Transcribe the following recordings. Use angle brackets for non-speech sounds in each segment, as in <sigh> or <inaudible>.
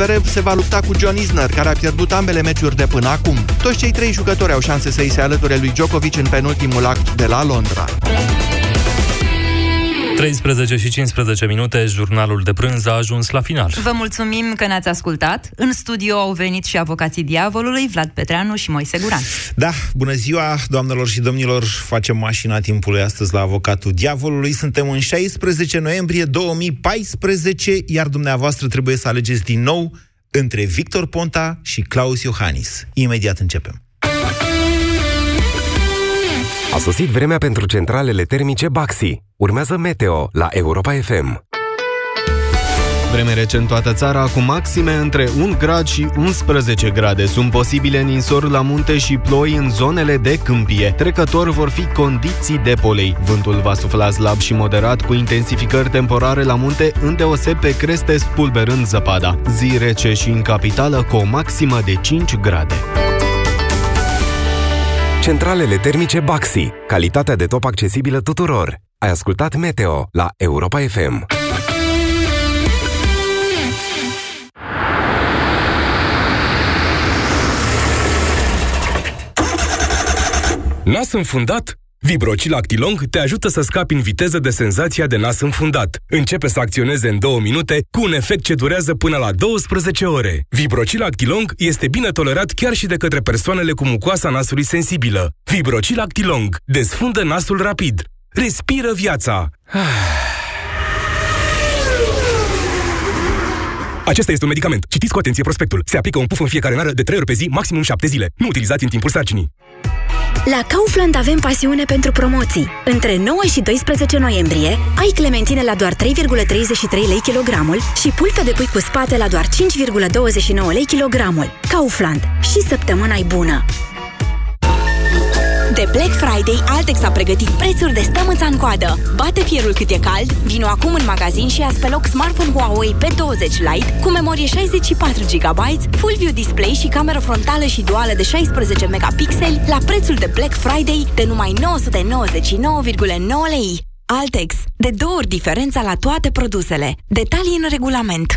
Zverev se va lupta cu John Isner, care a pierdut ambele meciuri de până acum. Toți cei trei jucători au șanse să îi se alăture lui Djokovic în penultimul act de la Londra. 13 și 15 minute, jurnalul de prânz a ajuns la final. Vă mulțumim că ne-ați ascultat. În studio au venit și avocații diavolului, Vlad Petreanu și Moise Guran. Da, bună ziua, doamnelor și domnilor, facem mașina timpului astăzi la avocatul diavolului. Suntem în 16 noiembrie 2014, iar dumneavoastră trebuie să alegeți din nou între Victor Ponta și Claus Iohannis. Imediat începem. A sosit vremea pentru centralele termice Baxi. Urmează Meteo la Europa FM. Vreme rece în toată țara, cu maxime între 1 grad și 11 grade. Sunt posibile ninsori la munte și ploi în zonele de câmpie. Trecător vor fi condiții de polei. Vântul va sufla slab și moderat, cu intensificări temporare la munte, îndeoseb pe creste spulberând zăpada. Zi rece și în capitală, cu o maximă de 5 grade. Centralele termice Baxi. Calitatea de top accesibilă tuturor. Ai ascultat Meteo la Europa FM. Nas înfundat? Vibrocil Actilong te ajută să scapi în viteză de senzația de nas înfundat. Începe să acționeze în 2 minute cu un efect ce durează până la 12 ore. Vibrocil Actilong este bine tolerat chiar și de către persoanele cu mucoasa nasului sensibilă. Vibrocil Actilong desfundă nasul rapid. Respiră viața. <sighs> Acesta este un medicament. Citiți cu atenție prospectul. Se aplică un puf în fiecare nară de 3 ori pe zi, maximum 7 zile. Nu utilizați în timpul sarcinii. La Kaufland avem pasiune pentru promoții. Între 9 și 12 noiembrie ai clementine la doar 3,33 lei kilogramul și pulpe de pui cu spate la doar 5,29 lei kilogramul. Kaufland. Și săptămâna e bună! De Black Friday, Altex a pregătit prețuri de stăm în coadă. Bate fierul cât e cald, vino acum în magazin și ia pe loc smartphone Huawei P20 Lite cu memorie 64 GB, Full View Display și cameră frontală și duală de 16 megapixeli la prețul de Black Friday de numai 999,9 lei. Altex. De două ori diferența la toate produsele. Detalii în regulament.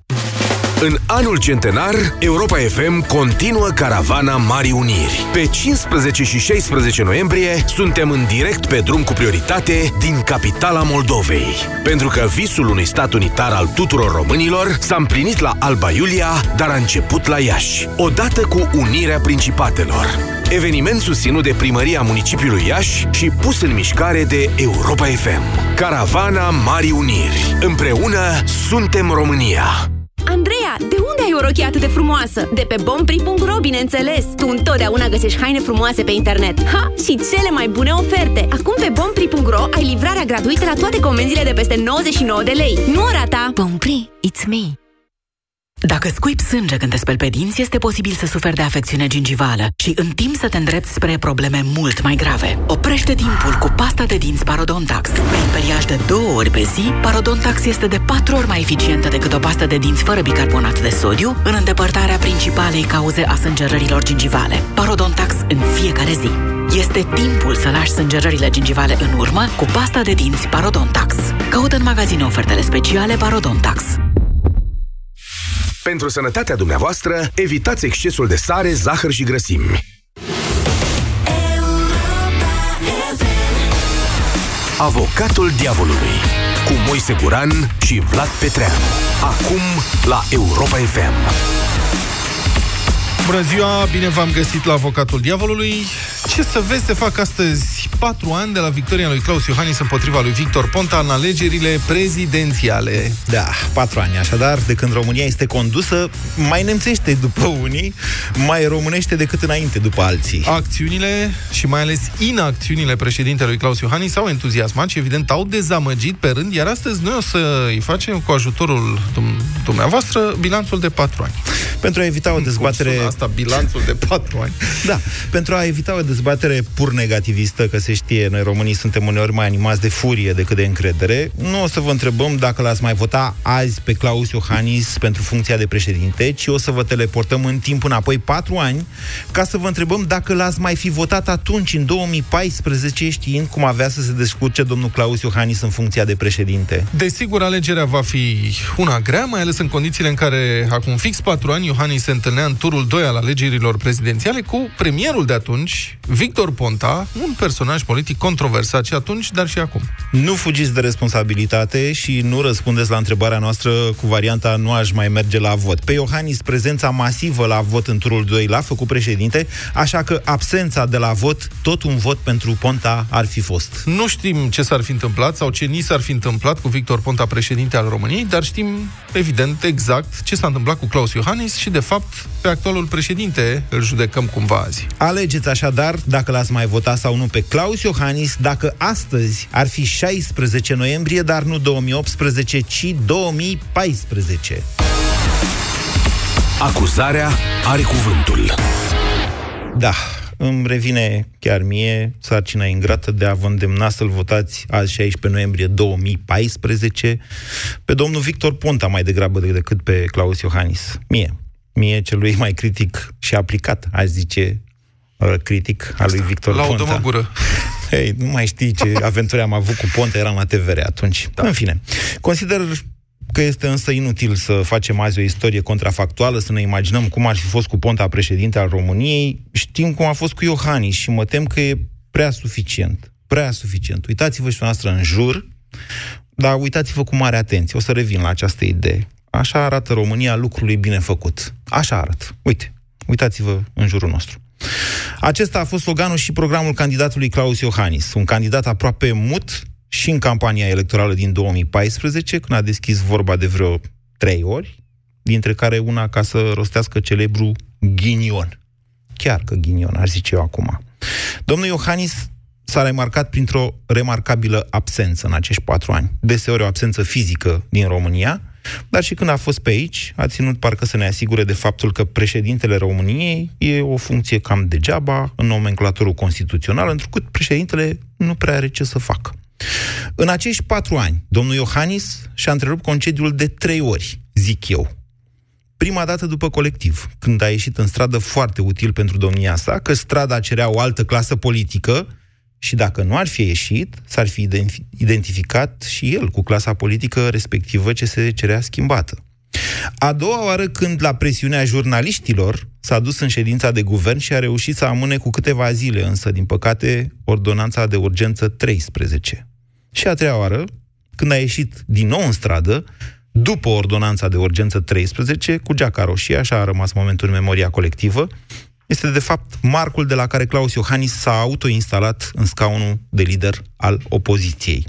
În anul centenar, Europa FM continuă caravana Marii Uniri. Pe 15 și 16 noiembrie suntem în direct pe drum cu prioritate din capitala Moldovei. Pentru că visul unui stat unitar al tuturor românilor s-a împlinit la Alba Iulia, dar a început la Iași, odată cu unirea principatelor. Eveniment susținut de primăria municipiului Iași și pus în mișcare de Europa FM. Caravana Marii Uniri. Împreună suntem România. Andreea, de unde ai o rochie atât de frumoasă? De pe bompri.ro, bineînțeles! Tu întotdeauna găsești haine frumoase pe internet. Ha! Și cele mai bune oferte! Acum pe bompri.ro ai livrarea gratuită la toate comenzile de peste 99 de lei. Nu o rata! Bompri, it's me! Dacă scuipi sânge când te speli pe dinți, este posibil să suferi de afecțiune gingivală și în timp să te îndrepți spre probleme mult mai grave. Oprește timpul cu pasta de dinți Parodontax. Pe imperiaj de două ori pe zi, Parodontax este de patru ori mai eficientă decât o pastă de dinți fără bicarbonat de sodiu în îndepărtarea principalei cauze a sângerărilor gingivale. Parodontax în fiecare zi. Este timpul să lași sângerările gingivale în urmă cu pasta de dinți Parodontax. Caută în magazine ofertele speciale Parodontax. Pentru sănătatea dumneavoastră, evitați excesul de sare, zahăr și grăsimi. Avocatul diavolului cu Moise Guran și Vlad Petreanu. Acum la Europa FM. Bună ziua, bine v-am găsit la Avocatul Diavolului. Ce să vezi, se fac astăzi patru ani de la victoria lui Claus Iohannis împotriva lui Victor Ponta în alegerile prezidențiale. Da, patru ani așadar, de când România este condusă, mai nemțește după unii, mai românește decât înainte după alții. Acțiunile și mai ales inacțiunile președintelui Claus Iohannis au entuziasmat și evident au dezamăgit pe rând, iar astăzi noi o să îi facem cu ajutorul dumneavoastră bilanțul de patru ani. Pentru a evita o dezbatere... asta, bilanțul de patru ani. Da, pentru a evita o dezbatere pur negativistă, că se știe, noi românii suntem uneori mai animați de furie decât de încredere, nu o să vă întrebăm dacă l-ați mai vota azi pe Claus Iohannis pentru funcția de președinte, ci o să vă teleportăm în timp înapoi patru ani, ca să vă întrebăm dacă l-ați mai fi votat atunci, în 2014, știind cum avea să se descurce domnul Claus Iohannis în funcția de președinte. Desigur, alegerea va fi una grea, mai ales în condițiile în care, acum fix patru ani, Iohannis se întâlnea în turul 2 al alegerilor prezidențiale cu premierul de atunci, Victor Ponta, un personaj politic controversat și atunci, dar și acum. Nu fugiți de responsabilitate și nu răspundeți la întrebarea noastră cu varianta nu aș mai merge la vot. Pe Iohannis, prezența masivă la vot în turul 2 l-a făcut președinte, așa că absența de la vot, tot un vot pentru Ponta ar fi fost. Nu știm ce s-ar fi întâmplat sau ce ni s-ar fi întâmplat cu Victor Ponta, președinte al României, dar știm, evident, exact ce s-a întâmplat cu Claus Iohannis și, de fapt, pe actualul președinte îl judecăm cumva azi. Alegeți așadar dacă l-ați mai votat sau nu pe Claus Iohannis, dacă astăzi ar fi 16 noiembrie, dar nu 2018, ci 2014. Acuzarea are cuvântul. Da, îmi revine chiar mie sarcina ingrată de a vă îndemna să-l votați azi 16 noiembrie 2014 pe domnul Victor Ponta mai degrabă decât pe Claus Iohannis. Mie. Mie celui mai critic și aplicat, aș zice, uh, critic al lui Victor Laudă Ponta. mă gură. <laughs> Hei, nu mai știi ce <laughs> aventură am avut cu Ponta, eram la TVR atunci. Da. În fine, consider că este însă inutil să facem azi o istorie contrafactuală, să ne imaginăm cum ar fi fost cu Ponta președinte al României. Știm cum a fost cu Iohannis și mă tem că e prea suficient. Prea suficient. Uitați-vă și noastră în jur, dar uitați-vă cu mare atenție. O să revin la această idee. Așa arată România lucrului bine făcut. Așa arată. Uite, uitați-vă în jurul nostru. Acesta a fost sloganul și programul candidatului Claus Iohannis, un candidat aproape mut și în campania electorală din 2014, când a deschis vorba de vreo trei ori, dintre care una ca să rostească celebru ghinion. Chiar că ghinion, ar zice eu acum. Domnul Iohannis s-a remarcat printr-o remarcabilă absență în acești patru ani. Deseori o absență fizică din România, dar și când a fost pe aici, a ținut parcă să ne asigure de faptul că președintele României e o funcție cam degeaba în nomenclatorul constituțional, întrucât președintele nu prea are ce să facă. În acești patru ani, domnul Iohannis și-a întrerupt concediul de trei ori, zic eu. Prima dată după colectiv, când a ieșit în stradă foarte util pentru domnia sa, că strada cerea o altă clasă politică și dacă nu ar fi ieșit, s-ar fi identificat și el cu clasa politică respectivă ce se cerea schimbată. A doua oară când, la presiunea jurnaliștilor, s-a dus în ședința de guvern și a reușit să amâne cu câteva zile, însă, din păcate, ordonanța de urgență 13. Și a treia oară, când a ieșit din nou în stradă, după ordonanța de urgență 13, cu geaca roșie, așa a rămas momentul în memoria colectivă, este de fapt marcul de la care Claus Iohannis s-a autoinstalat în scaunul de lider al opoziției.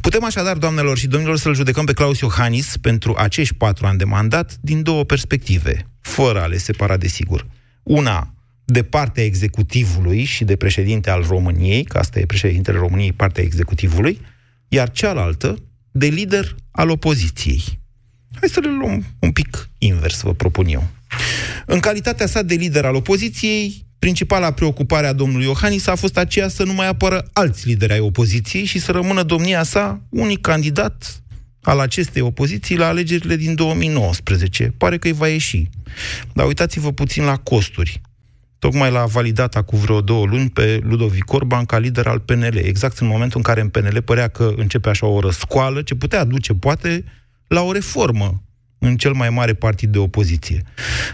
Putem așadar, doamnelor și domnilor, să-l judecăm pe Claus Iohannis pentru acești patru ani de mandat din două perspective, fără a le separa de sigur. Una, de partea executivului și de președinte al României, că asta e președintele României, partea executivului, iar cealaltă, de lider al opoziției. Hai să le luăm un pic invers, vă propun eu. În calitatea sa de lider al opoziției, principala preocupare a domnului Iohannis a fost aceea să nu mai apără alți lideri ai opoziției și să rămână domnia sa unic candidat al acestei opoziții la alegerile din 2019. Pare că îi va ieși. Dar uitați-vă puțin la costuri. Tocmai l-a validat cu vreo două luni pe Ludovic Orban ca lider al PNL, exact în momentul în care în PNL părea că începe așa o răscoală, ce putea aduce, poate, la o reformă în cel mai mare partid de opoziție.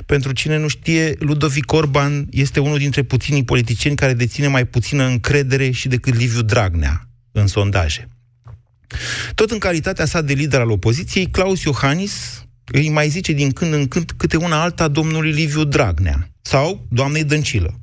Pentru cine nu știe, Ludovic Orban este unul dintre puținii politicieni care deține mai puțină încredere și decât Liviu Dragnea în sondaje. Tot în calitatea sa de lider al opoziției, Claus Iohannis îi mai zice din când în când câte una alta domnului Liviu Dragnea sau doamnei Dăncilă.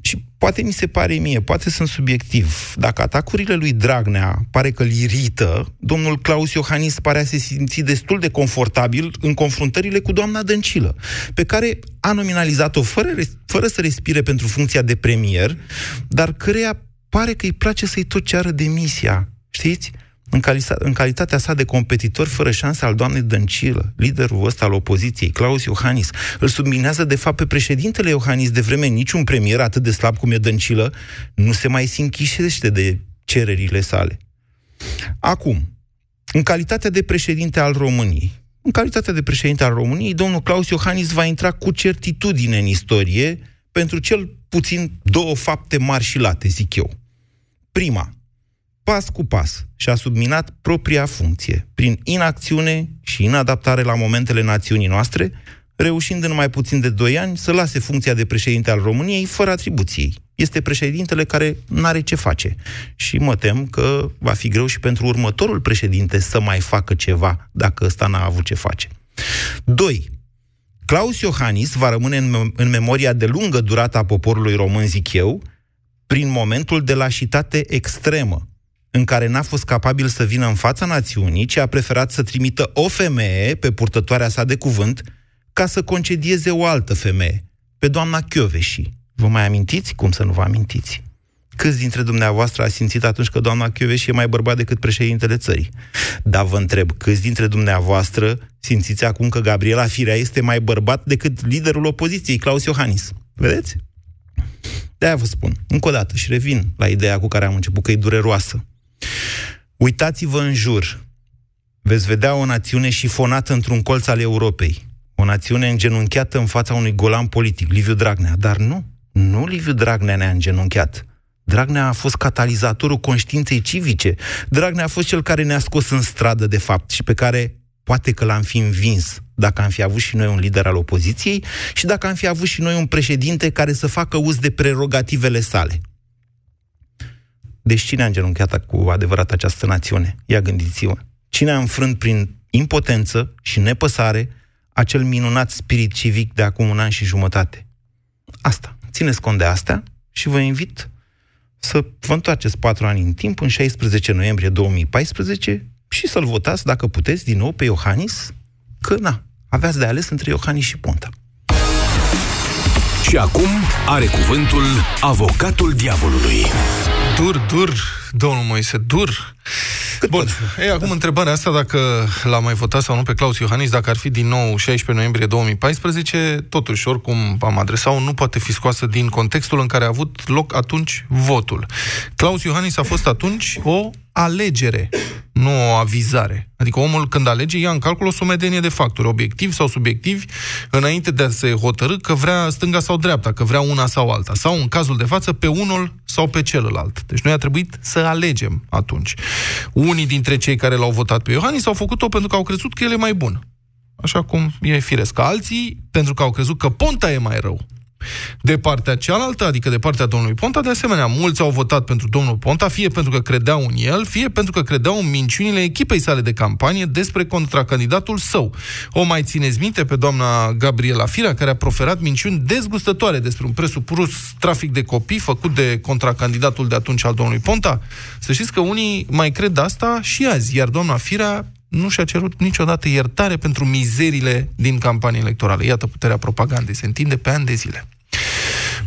Și poate mi se pare mie, poate sunt subiectiv. Dacă atacurile lui Dragnea pare că îl irită, domnul Claus Iohannis pare a se simți destul de confortabil în confruntările cu doamna Dăncilă, pe care a nominalizat-o fără, fără să respire pentru funcția de premier, dar căreia pare că îi place să-i tot ceară demisia. Știți? În, cali- în calitatea sa de competitor fără șanse al doamnei Dăncilă, liderul ăsta al opoziției, Claus Iohannis, îl subminează de fapt pe președintele Iohannis de vreme niciun premier atât de slab cum e Dăncilă nu se mai sinchișește de cererile sale. Acum, în calitatea de președinte al României, în calitatea de președinte al României, domnul Claus Iohannis va intra cu certitudine în istorie pentru cel puțin două fapte mari și late, zic eu. Prima, pas cu pas, și-a subminat propria funcție, prin inacțiune și inadaptare la momentele națiunii noastre, reușind în mai puțin de 2 ani să lase funcția de președinte al României fără atribuții. Este președintele care nu are ce face. Și mă tem că va fi greu și pentru următorul președinte să mai facă ceva, dacă ăsta n-a avut ce face. 2. Claus Iohannis va rămâne în, în memoria de lungă durată a poporului român, zic eu, prin momentul de lașitate extremă în care n-a fost capabil să vină în fața națiunii, ci a preferat să trimită o femeie pe purtătoarea sa de cuvânt ca să concedieze o altă femeie, pe doamna Chioveși. Vă mai amintiți? Cum să nu vă amintiți? Câți dintre dumneavoastră a simțit atunci că doamna Chioveși e mai bărbat decât președintele țării? Dar vă întreb, câți dintre dumneavoastră simțiți acum că Gabriela Firea este mai bărbat decât liderul opoziției, Claus Iohannis? Vedeți? De-aia vă spun, încă o dată, și revin la ideea cu care am început, că e dureroasă. Uitați-vă în jur. Veți vedea o națiune șifonată într-un colț al Europei. O națiune îngenunchiată în fața unui golan politic, Liviu Dragnea. Dar nu, nu Liviu Dragnea ne-a îngenunchiat. Dragnea a fost catalizatorul conștiinței civice. Dragnea a fost cel care ne-a scos în stradă, de fapt, și pe care poate că l-am fi învins dacă am fi avut și noi un lider al opoziției și dacă am fi avut și noi un președinte care să facă uz de prerogativele sale. Deci cine a îngenunchiat cu adevărat această națiune? Ia gândiți-vă. Cine a înfrânt prin impotență și nepăsare acel minunat spirit civic de acum un an și jumătate? Asta. Țineți cont de astea și vă invit să vă întoarceți patru ani în timp, în 16 noiembrie 2014, și să-l votați, dacă puteți, din nou pe Iohannis, că na, aveați de ales între Iohannis și Ponta. Și acum are cuvântul avocatul diavolului. Dur, dur, domnul Moise, dur. Cât Bun, e acum întrebarea asta dacă l-a mai votat sau nu pe Claus Iohannis, dacă ar fi din nou 16 noiembrie 2014, totuși, oricum am adresat nu poate fi scoasă din contextul în care a avut loc atunci votul. Claus Iohannis a fost atunci o alegere, nu o avizare. Adică omul când alege ia în calcul o sumedenie de factori, obiectivi sau subiectivi, înainte de a se hotărâ că vrea stânga sau dreapta, că vrea una sau alta. Sau, în cazul de față, pe unul sau pe celălalt. Deci noi a trebuit să alegem atunci. Unii dintre cei care l-au votat pe Iohannis au făcut-o pentru că au crezut că el e mai bun. Așa cum e firesc. Alții, pentru că au crezut că Ponta e mai rău. De partea cealaltă, adică de partea domnului Ponta, de asemenea, mulți au votat pentru domnul Ponta, fie pentru că credeau în el, fie pentru că credeau în minciunile echipei sale de campanie despre contracandidatul său. O mai țineți minte pe doamna Gabriela Firea, care a proferat minciuni dezgustătoare despre un presupus trafic de copii făcut de contracandidatul de atunci al domnului Ponta? Să știți că unii mai cred asta și azi, iar doamna Firea nu și-a cerut niciodată iertare pentru mizerile din campanie electorală. Iată puterea propagandei, se întinde pe ani de zile.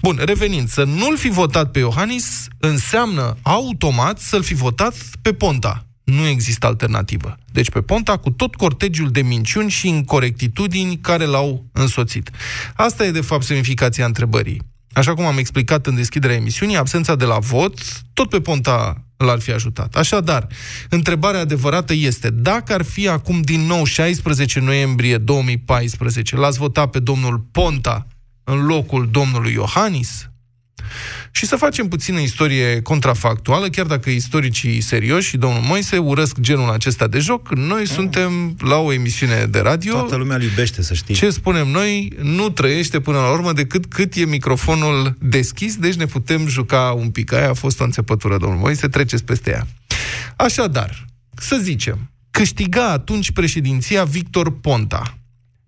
Bun, revenind, să nu-l fi votat pe Iohannis înseamnă automat să-l fi votat pe Ponta. Nu există alternativă. Deci pe Ponta cu tot cortegiul de minciuni și incorectitudini care l-au însoțit. Asta e de fapt semnificația întrebării. Așa cum am explicat în deschiderea emisiunii, absența de la vot tot pe Ponta l-ar fi ajutat. Așadar, întrebarea adevărată este, dacă ar fi acum din nou 16 noiembrie 2014, l-ați votat pe domnul Ponta în locul domnului Iohannis? Și să facem puțină istorie contrafactuală, chiar dacă istoricii serioși și domnul Moise urăsc genul acesta de joc, noi mm. suntem la o emisiune de radio. Toată lumea iubește, să știi. Ce spunem noi nu trăiește până la urmă decât cât e microfonul deschis, deci ne putem juca un pic. Aia a fost o înțepătură, domnul Moise, treceți peste ea. Așadar, să zicem, câștiga atunci președinția Victor Ponta.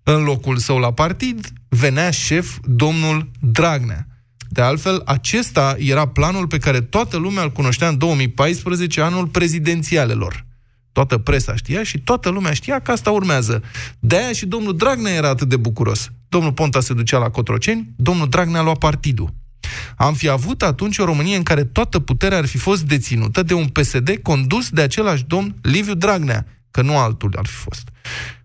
În locul său la partid venea șef domnul Dragnea De altfel, acesta era planul pe care toată lumea îl cunoștea în 2014, anul prezidențialelor. Toată presa știa și toată lumea știa că asta urmează. De-aia și domnul Dragnea era atât de bucuros. Domnul Ponta se ducea la Cotroceni, domnul Dragnea lua partidul. Am fi avut atunci o Românie în care toată puterea ar fi fost deținută de un PSD condus de același domn Liviu Dragnea, că nu altul ar fi fost.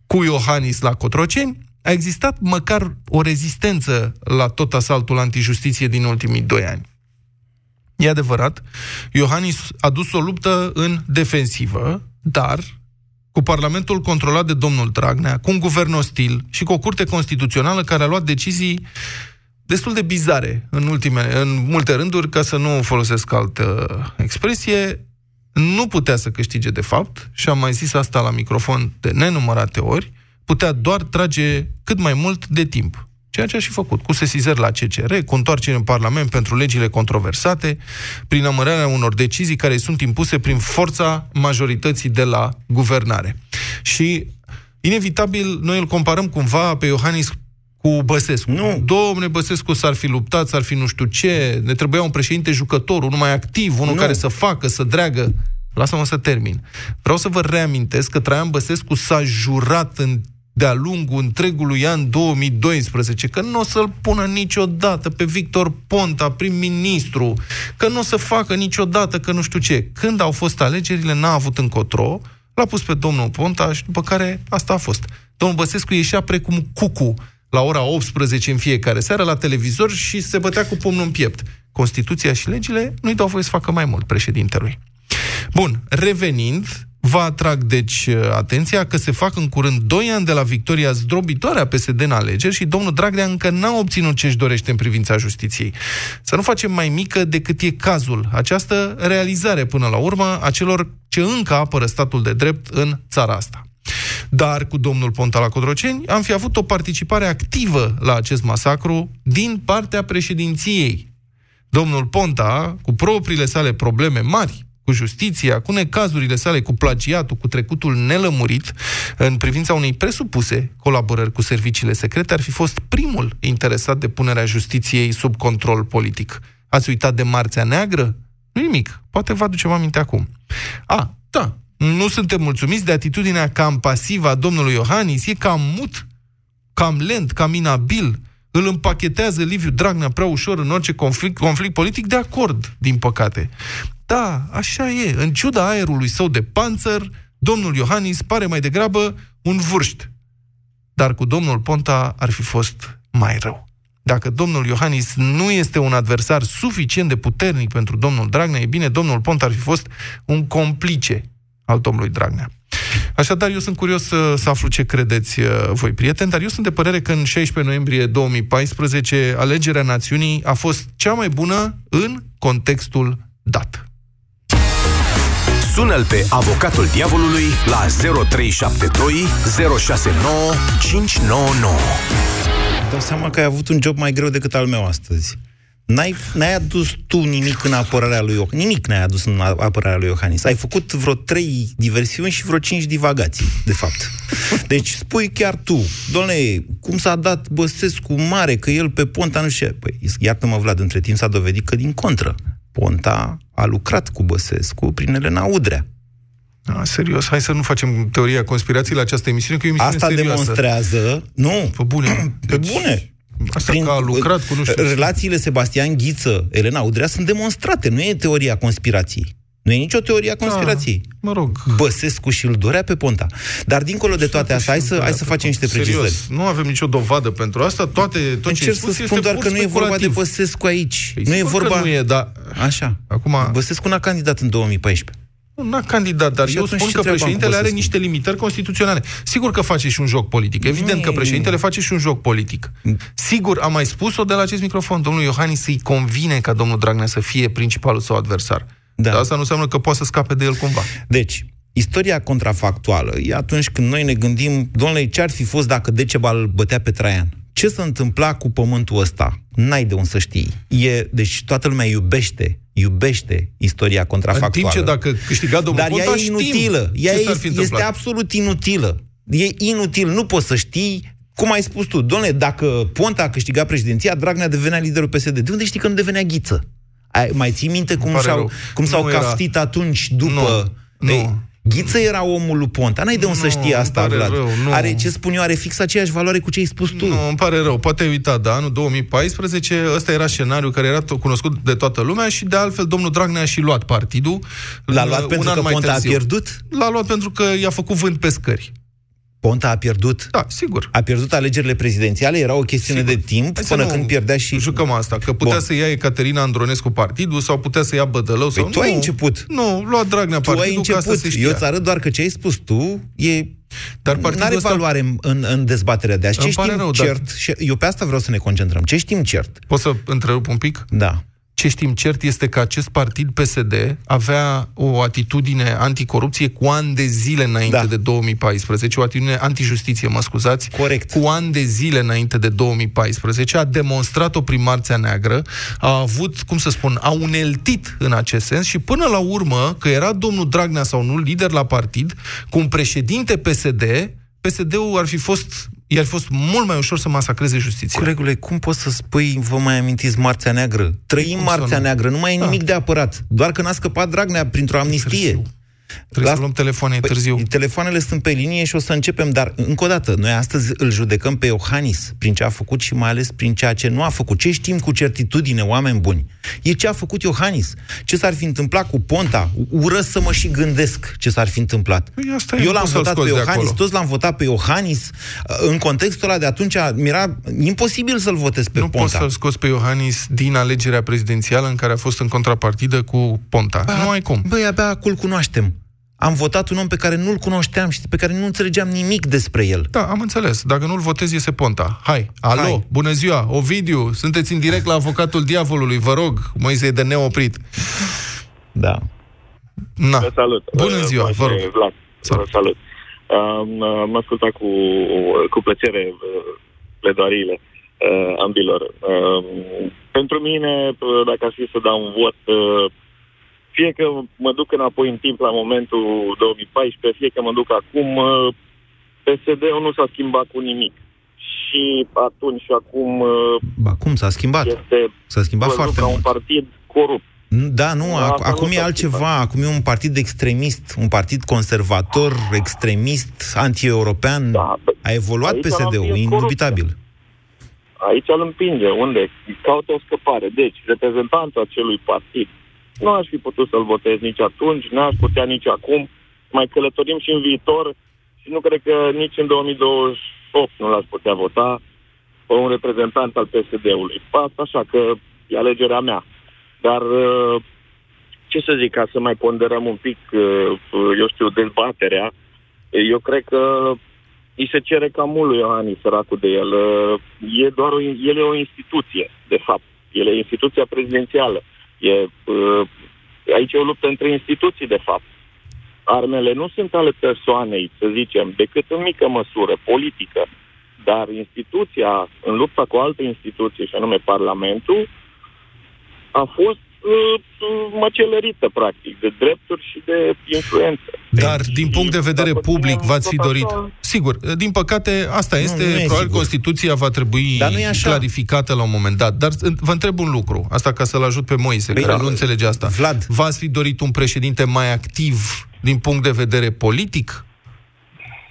Cu Iohannis la Cotroceni, a existat măcar o rezistență la tot asaltul antijustiție din ultimii doi ani. E adevărat, Iohannis a dus o luptă în defensivă, dar cu Parlamentul controlat de domnul Dragnea, cu un guvern ostil și cu o curte constituțională care a luat decizii destul de bizare în, ultime, în multe rânduri, ca să nu folosesc altă expresie, nu putea să câștige de fapt, și am mai zis asta la microfon de nenumărate ori, putea doar trage cât mai mult de timp. Ceea ce a și făcut, cu sesizări la CCR, cu întoarcere în Parlament pentru legile controversate, prin amărarea unor decizii care sunt impuse prin forța majorității de la guvernare. Și, inevitabil, noi îl comparăm cumva pe Iohannis cu Băsescu. Nu. Domne, Băsescu s-ar fi luptat, s-ar fi nu știu ce, ne trebuia un președinte jucător, unul mai activ, unul nu. care să facă, să dreagă. Lasă-mă să termin. Vreau să vă reamintesc că Traian Băsescu s-a jurat în de-a lungul întregului an 2012, că nu o să-l pună niciodată pe Victor Ponta, prim-ministru, că nu o să facă niciodată că nu știu ce. Când au fost alegerile, n-a avut încotro, l-a pus pe domnul Ponta și după care asta a fost. Domnul Băsescu ieșea precum cucu la ora 18 în fiecare seară la televizor și se bătea cu pumnul în piept. Constituția și legile nu-i dau voie să facă mai mult președintelui. Bun, revenind, Vă atrag, deci, atenția că se fac în curând 2 ani de la victoria zdrobitoare a PSD în alegeri și domnul Dragnea încă n-a obținut ce-și dorește în privința justiției. Să nu facem mai mică decât e cazul. Această realizare, până la urmă, a celor ce încă apără statul de drept în țara asta. Dar cu domnul Ponta la Codroceni am fi avut o participare activă la acest masacru din partea președinției. Domnul Ponta, cu propriile sale probleme mari, cu justiția, cu necazurile sale, cu plagiatul, cu trecutul nelămurit, în privința unei presupuse colaborări cu serviciile secrete, ar fi fost primul interesat de punerea justiției sub control politic. Ați uitat de Marțea Neagră? Nu nimic. Poate vă aducem aminte acum. A, da, nu suntem mulțumiți de atitudinea cam pasivă a domnului Iohannis, e cam mut, cam lent, cam inabil, îl împachetează Liviu Dragnea prea ușor în orice conflict, conflict politic, de acord, din păcate. Da, așa e. În ciuda aerului său de panțăr, domnul Iohannis pare mai degrabă un vârșt. Dar cu domnul Ponta ar fi fost mai rău. Dacă domnul Iohannis nu este un adversar suficient de puternic pentru domnul Dragnea, e bine, domnul Ponta ar fi fost un complice al domnului Dragnea. Așadar, eu sunt curios să, să aflu ce credeți uh, voi, prieteni, dar eu sunt de părere că în 16 noiembrie 2014 alegerea națiunii a fost cea mai bună în contextul dat. Sună-l pe avocatul diavolului la 0372 069 599. Dau seama că ai avut un job mai greu decât al meu astăzi. N-ai, n-ai adus tu nimic în apărarea lui Iohannis. Nimic n-ai adus în apărarea lui Iohannis. Ai făcut vreo trei diversiuni și vreo cinci divagații, de fapt. Deci spui chiar tu, domnule, cum s-a dat Băsescu mare, că el pe Ponta nu știu... Păi, iartă-mă, Vlad, între timp s-a dovedit că din contră. Ponta a lucrat cu Băsescu prin Elena Udrea. A, serios, hai să nu facem teoria conspirației la această emisiune, că e o emisiune Asta serioasă. demonstrează... Nu, pe bune. Pe bune. Asta prin, că a lucrat cu nu știu Relațiile Sebastian Ghiță, Elena Udrea sunt demonstrate, nu e teoria conspirației. Nu e nicio teorie a conspirației. Da, mă rog. Băsescu și îl dorea pe Ponta. Dar dincolo de toate astea, hai să, hai să facem niște precizări. Serios, nu avem nicio dovadă pentru asta. Toate, tot ce Încerc să spun doar că nu e vorba de Băsescu aici. Păi nu e vorba... nu e, dar... Așa. Acum... Băsescu n-a candidat în 2014. Nu a candidat, dar Și eu atunci spun ce că treabă am președintele cu are Băsescu? niște limitări constituționale. Sigur că face și un joc politic. Evident că Nu. președintele face și un joc politic. Sigur, am mai spus-o de la acest microfon. Domnul Iohannis să-i convine ca domnul Dragnea să fie principalul său adversar. Da. Dar asta nu înseamnă că poate să scape de el cumva. Deci, istoria contrafactuală e atunci când noi ne gândim, domnule, ce ar fi fost dacă Decebal îl bătea pe Traian? Ce s-a întâmplat cu pământul ăsta? N-ai de unde să știi. E, deci toată lumea iubește, iubește istoria În contrafactuală. timp ce dacă câștiga domnul Dar ea Ponta, e știm inutilă. Ea ce s-ar este, fi este întâmplat. absolut inutilă. E inutil. Nu poți să știi cum ai spus tu, domnule, dacă Ponta a câștigat președinția, Dragnea devenea liderul PSD. De unde știi că nu devenea Ghiță? Ai, mai ții minte cum, și-au, cum s-au Nu era- caftit atunci după... Nu, Ei, nu. Ghiță era omul lui Ponta. N-ai de unde să Nu, știi asta, îmi pare Vlad. rău, nu. Are, ce spun eu, are fix aceeași valoare cu ce ai spus tu. Nu, îmi pare rău. Poate ai uitat, da, anul 2014, ăsta era scenariul care era to- cunoscut de toată lumea și de altfel domnul Dragnea a și luat partidul. L-a în- luat un pentru an că mai Ponta a târziu. pierdut? L-a luat pentru că i-a făcut vânt pe scări. Ponta a pierdut? Da, sigur. A pierdut alegerile prezidențiale? Era o chestiune de timp Hai să până nu când pierdea și... Jucăm asta, că putea Bun. să ia Ecaterina Andronescu partidul sau putea să ia Bădălău sau Păi tu nu. ai început. Nu, lua Dragnea Tu ai partidul ca să început. se știe. Eu îți arăt doar că ce ai spus tu e... Dar partidul nu are ăsta- valoare în, în, în dezbaterea de azi. Ce Îmi pare știm rău, dar- cert? Și eu pe asta vreau să ne concentrăm. Ce știm cert? Poți să întrerup un pic? Da. Ce știm cert este că acest partid PSD avea o atitudine anticorupție cu ani de zile înainte Da. de 2014, o atitudine antijustiție, mă scuzați, Corect. cu ani de zile înainte de 2014, a demonstrat o primarțea neagră, a avut, cum să spun, a uneltit în acest sens și până la urmă, că era domnul Dragnea sau nu lider la partid, cu un președinte PSD, PSD-ul ar fi fost, i-ar fi fost mult mai ușor să masacreze justiția. Colegule, cum poți să spui, vă mai amintiți Marțea Neagră? Trăim Cum să Marțea nu? Neagră, nu mai e Da. nimic de apărat. Doar că n-a scăpat Dragnea printr-o amnistie. Trebuie să luăm telefoane, e târziu. Păi, telefoanele sunt pe linie și o să începem, dar încă o dată, noi astăzi îl judecăm pe Iohannis prin ce a făcut și mai ales prin ceea ce nu a făcut. Ce știm cu certitudine, oameni buni? E ce a făcut Iohannis. Ce s-ar fi întâmplat cu Ponta? Urăsc să mă și gândesc ce s-ar fi întâmplat. Păi asta e, Eu nu l-am poți să-l votat pe scoți de Iohannis, acolo. toți l-am votat pe Iohannis. În contextul ăla de atunci mi-era imposibil să-l votez pe nu Ponta. poți să-l scoți pe Iohannis din alegerea prezidențială în care a fost în contrapartidă cu Ponta. nu ai cum. Băi, abia acum îl cunoaștem. Am votat un om pe care nu-l cunoșteam și pe care nu înțelegeam nimic despre el. Da, am înțeles. Dacă nu-l votezi, iese Ponta. Hai, alo, Hai. bună ziua, Ovidiu, sunteți în direct la avocatul diavolului, vă rog, Moise e de neoprit. Da. Na. Vă salut. Bună ziua, Uh, vă rog. Vlad, vă salut. Um, am ascultat cu, cu plăcere uh, pledoariile uh, ambilor. Um, pentru mine, uh, dacă ar fi să dau un vot, uh, fie că mă duc înapoi în timp la momentul 2014, fie că mă duc acum, uh, PSD-ul nu s-a schimbat cu nimic. Și atunci și acum uh, Ba, cum s-a schimbat? este S-a schimbat văzut foarte ca mult. un partid corupt. Da, nu, Asta ac- nu acum e s-a altceva. Acum e un partid extremist, un partid conservator, extremist, anti-european. Da, A evoluat aici PSD-ul, l-am vins indubitabil. Aici îl împinge. Unde? Caută o scăpare. Deci, reprezentantul acelui partid nu aș fi putut să-l votez nici atunci, nu aș putea nici acum. Mai călătorim și în viitor și nu cred că nici în 2028 nu l-aș putea vota pe un reprezentant al PSD-ului. Asta așa că e alegerea mea. Dar, uh, ce să zic, ca să mai ponderăm un pic, uh, eu știu, dezbaterea, eu cred că îi se cere cam mult lui Iohannis, săracul de el. Uh, E doar o, el e o instituție, de fapt. El e instituția prezidențială. E, uh, aici e o luptă între instituții, de fapt. Armele nu sunt ale persoanei, să zicem, decât în mică măsură, politică. Dar instituția, în lupta cu alte instituții, și anume Parlamentul, a fost uh, măcelărită, practic, de drepturi și de influență. Dar din punct de vedere dacă public ținem v-ați fi tot dorit. așa- Sigur, din păcate, asta este, nu e probabil sigur. Constituția va trebui Dar nu e așa. clarificată la un moment dat. Dar vă întreb un lucru, asta ca să-l ajut pe Moise, Păi, care da, nu înțelege asta. Vlad. V-ați fi dorit un președinte mai activ din punct de vedere politic?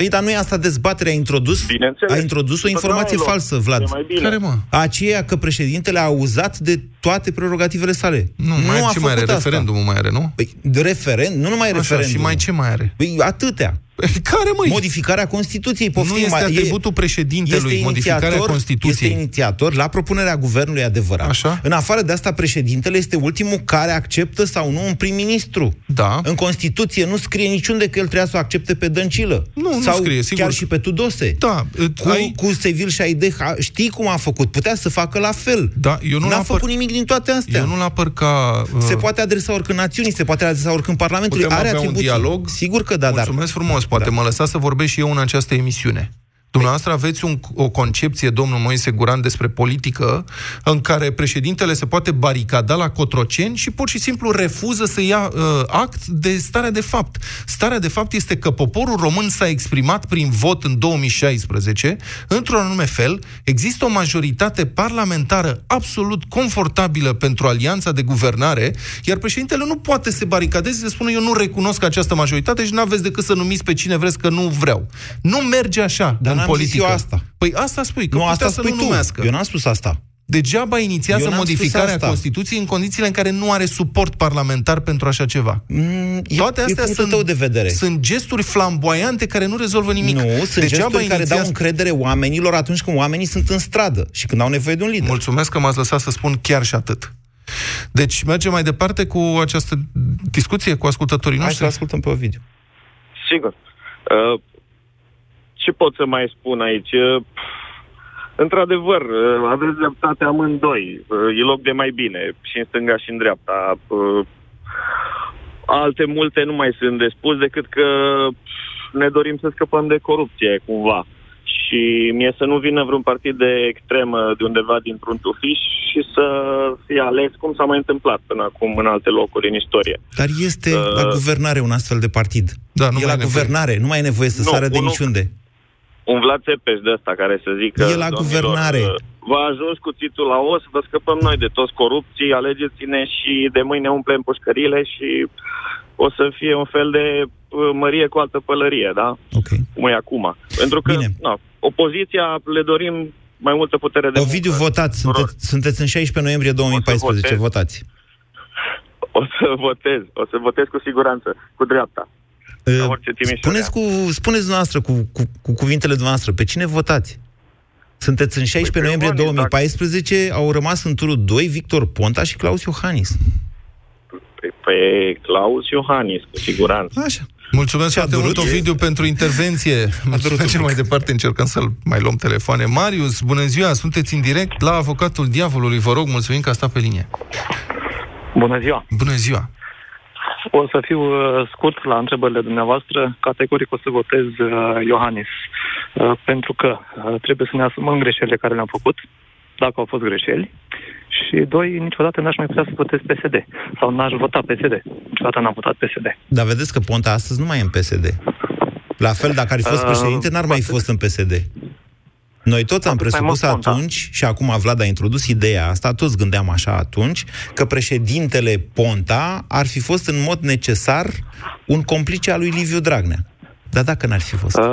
Păi, dar nu e asta dezbaterea. A introdus, Bineînțeles. a introdus o informație Totdeauna e falsă, loc. Vlad. E mai bine. Care, mă? Aceea că președintele a uzat de toate prerogativele sale. Nu, mai a ce mai are? făcut asta. Referendumul mai are, nu? Păi, de referend, nu numai Așa, referendum. și mai ce mai are? Păi, atâtea. <laughs> Care, măi? Modificarea Constituției. Nu Poftim, este mai- e- atributul președintelui, modificarea inițiator- Constituției. Este inițiator la propunerea guvernului adevărat. Așa. În afară de asta, președintele este ultimul care acceptă sau nu un prim-ministru. Da. În Constituție nu scrie niciunde că el trebuia să o accepte pe Dăncilă. Nu, nu sau scrie, sigur. chiar și pe Tudose. Da, Cu, ai- cu Sevil și Șaideh, a- știi cum a făcut? Putea să facă la fel. Da, eu nu N-a l-apăr- făcut nimic din toate astea. Eu nu-l apăr ca... uh, Se poate adresa oricând națiunii, se poate adresa oricând Parlamentului. Putem Are avea un atribuții. dialog? Sigur că da, dar... Mulțumesc frumos, poate Da. mă lăsa să vorbesc și eu în această emisiune. Dumneavoastră aveți un, o concepție, domnul Moise Guran, despre politică în care președintele se poate baricada la Cotroceni și pur și simplu refuză să ia uh, act de starea de fapt. Starea de fapt este că poporul român s-a exprimat prin vot în 2016 într-un anume fel. Există o majoritate parlamentară absolut confortabilă pentru alianța de guvernare, iar președintele nu poate să se baricadeze să spună eu nu recunosc această majoritate și nu aveți decât să numiți pe cine vreți că nu vreau. Nu merge așa. Dar în politică. eu asta. Păi asta spui, că nu, asta să spui nu tu. numească. Eu n-am spus asta. Degeaba inițiază Eu modificarea Constituției în condițiile în care nu are suport parlamentar pentru așa ceva. Mm, Toate e astea sunt, tău de vedere. sunt gesturi flamboiante care nu rezolvă nimic. Nu, sunt Degeaba gesturi care inițiază... dau încredere oamenilor atunci când oamenii sunt în stradă și când au nevoie de un lider. Mulțumesc că m-ați lăsat să spun chiar și atât. Deci mergem mai departe cu această discuție cu ascultătorii Hai noștri. să ascultăm pe Ovidiu. Sigur. Uh, ce pot să mai spun aici? Uh, într-adevăr, uh, aveți dreptate amândoi. Uh, e loc de mai bine, și în stânga și în dreapta. Uh, alte multe nu mai sunt de spus decât că ne dorim să scăpăm de corupție, cumva. Și mie să nu vină vreun partid de extremă de undeva dintr-un tufiș și să fie ales cum s-a mai întâmplat până acum în alte locuri în istorie. Dar este Uh, la guvernare un astfel de partid. Da, nu e mai la e nevoie. guvernare, nu mai e nevoie să Nu, sară de unul- niciunde. Un Vlad Țepeș de ăsta care să zică... E la "Domnilor, guvernare." uh, V-a ajuns cuțitul la os, vă scăpăm noi de toți corupții, alegeți-ne și de mâine umplem pușcările și o să fie un fel de uh, mărie cu altă pălărie, da? Ok. Cum e acum. Pentru că, Bine. na, opoziția le dorim mai multă putere de Ovidiu, muncă. votați. Sunteți, sunteți în 16 noiembrie 2014. votez. Votați. O să votez, o să votez cu siguranță, cu dreapta. Uh, orice Timișoara. Spuneți, cu, spuneți dumneavoastră cu, cu, cu cuvintele dumneavoastră, pe cine votați? Sunteți în 16 Păi pe noiembrie Iohannis, 2014, au rămas în turul 2 Victor Ponta și Claus Iohannis. Pe, pe Claus Iohannis, cu siguranță. Așa. Mulțumesc Ce a foarte mult, durut? Ovidiu, pentru intervenție. <laughs> Mergem mai departe, încercăm să-l mai luăm telefoane. Marius, bună ziua, sunteți în direct la avocatul diavolului. Vă rog, mulțumim că a stat pe linie. Bună ziua! Bună ziua! O să fiu uh, scurt la întrebările dumneavoastră. Categoric o să votez uh, Iohannis. Uh, pentru că uh, trebuie să ne asumăm greșelile care le-am făcut, dacă au fost greșeli. Și doi, niciodată n-aș mai putea să votez PSD. Sau n-aș vota PSD. Niciodată n-am votat PSD. Dar vedeți că Ponta astăzi nu mai e în PSD. La fel, dacă ar fi fost Uh, președinte, n-ar mai fi fost în PSD. Noi toți am Atât mai presupus mult Ponta. atunci, și acum Vlad a introdus ideea asta, toți gândeam așa atunci, că președintele Ponta ar fi fost în mod necesar un complice al lui Liviu Dragnea. Dar dacă n-ar fi fost? Uh,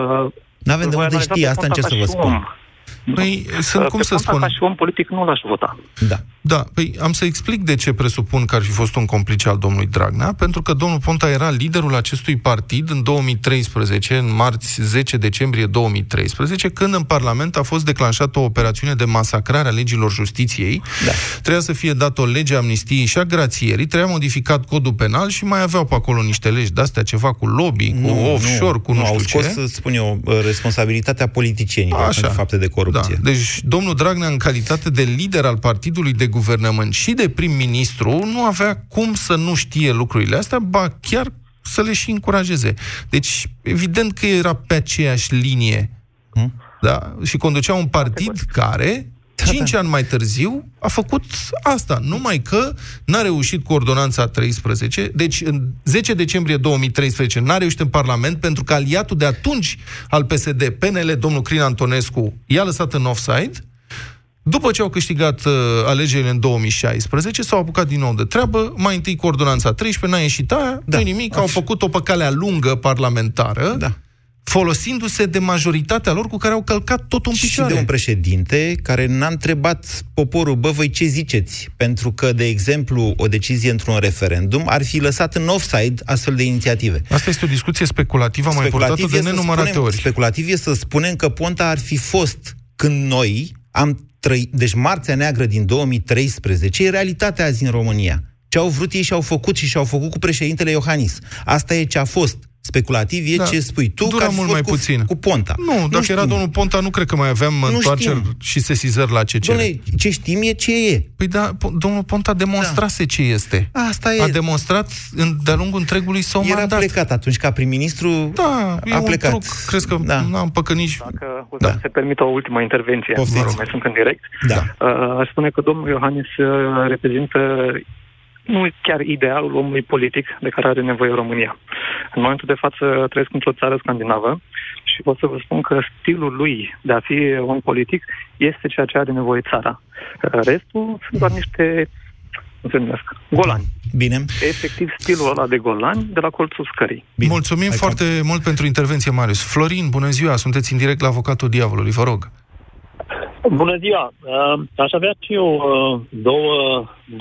N-avem de voi unde analiza ști, pe asta Ponta încerc să ca vă și spun. om. Păi, sunt, cum pe să Ponta spun... ca și om politic nu l-aș vota. Da. Da, păi am să explic de ce presupun că ar fi fost un complice al domnului Dragnea, pentru că domnul Ponta era liderul acestui partid în 2013, în marți 10 decembrie 2013, când în Parlament a fost declanșată o operațiune de masacrare a legilor justiției. Da. Trebuia să fie dat o lege a amnistiei și a grațierii, trebuia modificat codul penal și mai aveau pe acolo niște legi de-astea, ceva cu lobby, cu offshore, cu nu, nu știu au scos, ce. să spun eu, responsabilitatea politicienilor Așa. pentru fapte de corupție. Da. Deci, domnul Dragnea, în calitate de lider al partidului de guvernământ și de prim-ministru, nu avea cum să nu știe lucrurile astea, ba chiar să le și încurajeze. Deci, evident că era pe aceeași linie. Hmm? Da? Și conducea un partid care, cinci ani mai târziu, a făcut asta. Numai că n-a reușit cu ordonanța 13. Deci, în 10 decembrie 2013 n-a reușit în Parlament pentru că aliatul de atunci al PSD, PNL, domnul Crin Antonescu, i-a lăsat în offside. După ce au câștigat uh, alegerile în 2016, s-au apucat din nou de treabă, mai întâi cu ordonanța 13, n-a ieșit aia, da. nu nimic, au făcut-o pe calea lungă parlamentară, da. folosindu-se de majoritatea lor cu care au călcat tot în și picioare. de un președinte care n-a întrebat poporul, bă, voi ce ziceți? Pentru că, de exemplu, o decizie într-un referendum ar fi lăsat în offside astfel de inițiative. Asta este o discuție speculativă, am mai purtat-o de e să nenumărate spunem, ori. Speculativ e să spunem că Ponta ar fi fost când noi am trăit... Deci Marțea Neagră din 2013 e realitatea azi în România. Ce au vrut ei și-au făcut și și-au făcut cu președintele Iohannis. Asta e ce a fost. Speculativ e Da. ce spui tu, Dura că ar fi mult fost mai cu, puțin. cu Ponta. Nu, dacă știm. era domnul Ponta, nu cred că mai aveam Nu întoarceri știm. și sesizări la CCR. Dom'le, ce știm e ce e. Păi da, po- domnul Ponta demonstrase ce este. Asta e. A demonstrat în, de-a lungul întregului său Era mandat. plecat atunci ca prim-ministru. Da, e a un plecat. truc. Crezi că Da. n-am păcănici... Dacă o să se permită o ultimă intervenție, Poftiți. mă rog, mai sunt în direct. Da. Uh, aș spune că domnul Iohannis uh, reprezintă nu chiar idealul omului politic de care are nevoie România. În momentul de față trăiesc într-o țară scandinavă și pot să vă spun că stilul lui de a fi om politic este ceea ce are nevoie țara. Uh, Restul sunt doar niște, cum se numesc, golani. Bine. Efectiv stilul ăla de golani de la colțul scării. Bine. Mulțumim foarte mult pentru intervenție, Marius. Florin, bună ziua, sunteți în direct la Avocatul Diavolului, vă rog. Bună ziua! Uh, Aș avea și eu uh, două,